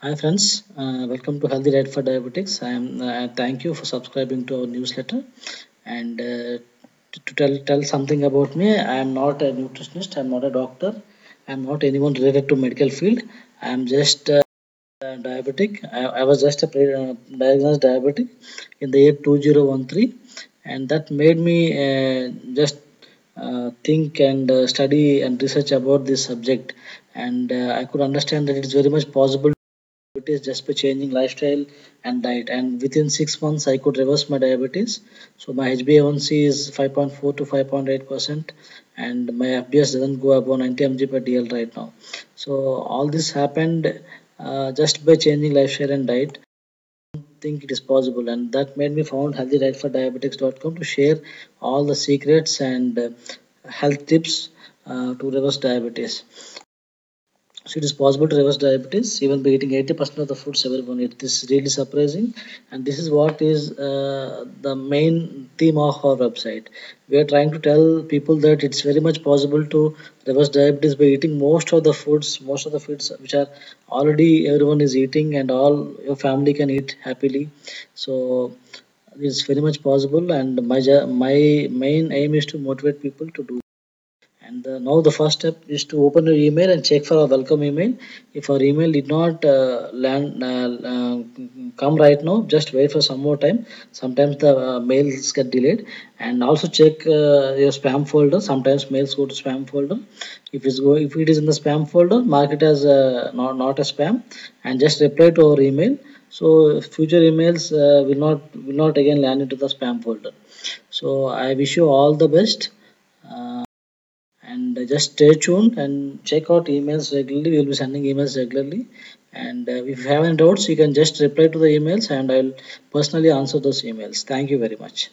Hi friends, uh, welcome to Healthy Diet for Diabetics. I am uh, thank you for subscribing to our newsletter. And uh, to, to tell tell something about me, I am not a nutritionist. I am not a doctor. I am not anyone related to medical field. I am just uh, diabetic. I, I was just a uh, diagnosed diabetic in the year 2013, and that made me uh, just uh, think and uh, study and research about this subject. And uh, I could understand that it is very much possible diabetes just by changing lifestyle and diet. And within six months i could reverse my diabetes. So my hba1c is 5.4 to 5.8 percent and my fbs doesn't go above 90 mg per dl right now. So all this happened uh, just by changing lifestyle and diet. I think it is possible and that made me found healthydietfordiabetics.com to share all the secrets and uh, health tips uh, to reverse diabetes so it is possible to reverse diabetes even by eating 80% of the foods everyone eats. This is really surprising, and this is what is uh, the main theme of our website. We are trying to tell people that it's very much possible to reverse diabetes by eating most of the foods, most of the foods which are already everyone is eating, and all your family can eat happily. So it's very much possible, and my my main aim is to motivate people to do. And uh, now the first step is to open your email and check for a welcome email. If our email did not uh, land uh, uh, come right now, just wait for some more time. Sometimes the uh, mails get delayed, and also check your spam folder. Sometimes mails go to spam folder. If it's go if it is in the spam folder, mark it as not not a spam, and just reply to our email. So future emails uh, will not will not again land into the spam folder. So I wish you all the best. Uh, just stay tuned and check out emails regularly. We'll be sending emails regularly. And uh, if you have any doubts you can just reply to the emails and i'll personally answer those emails. Thank you very much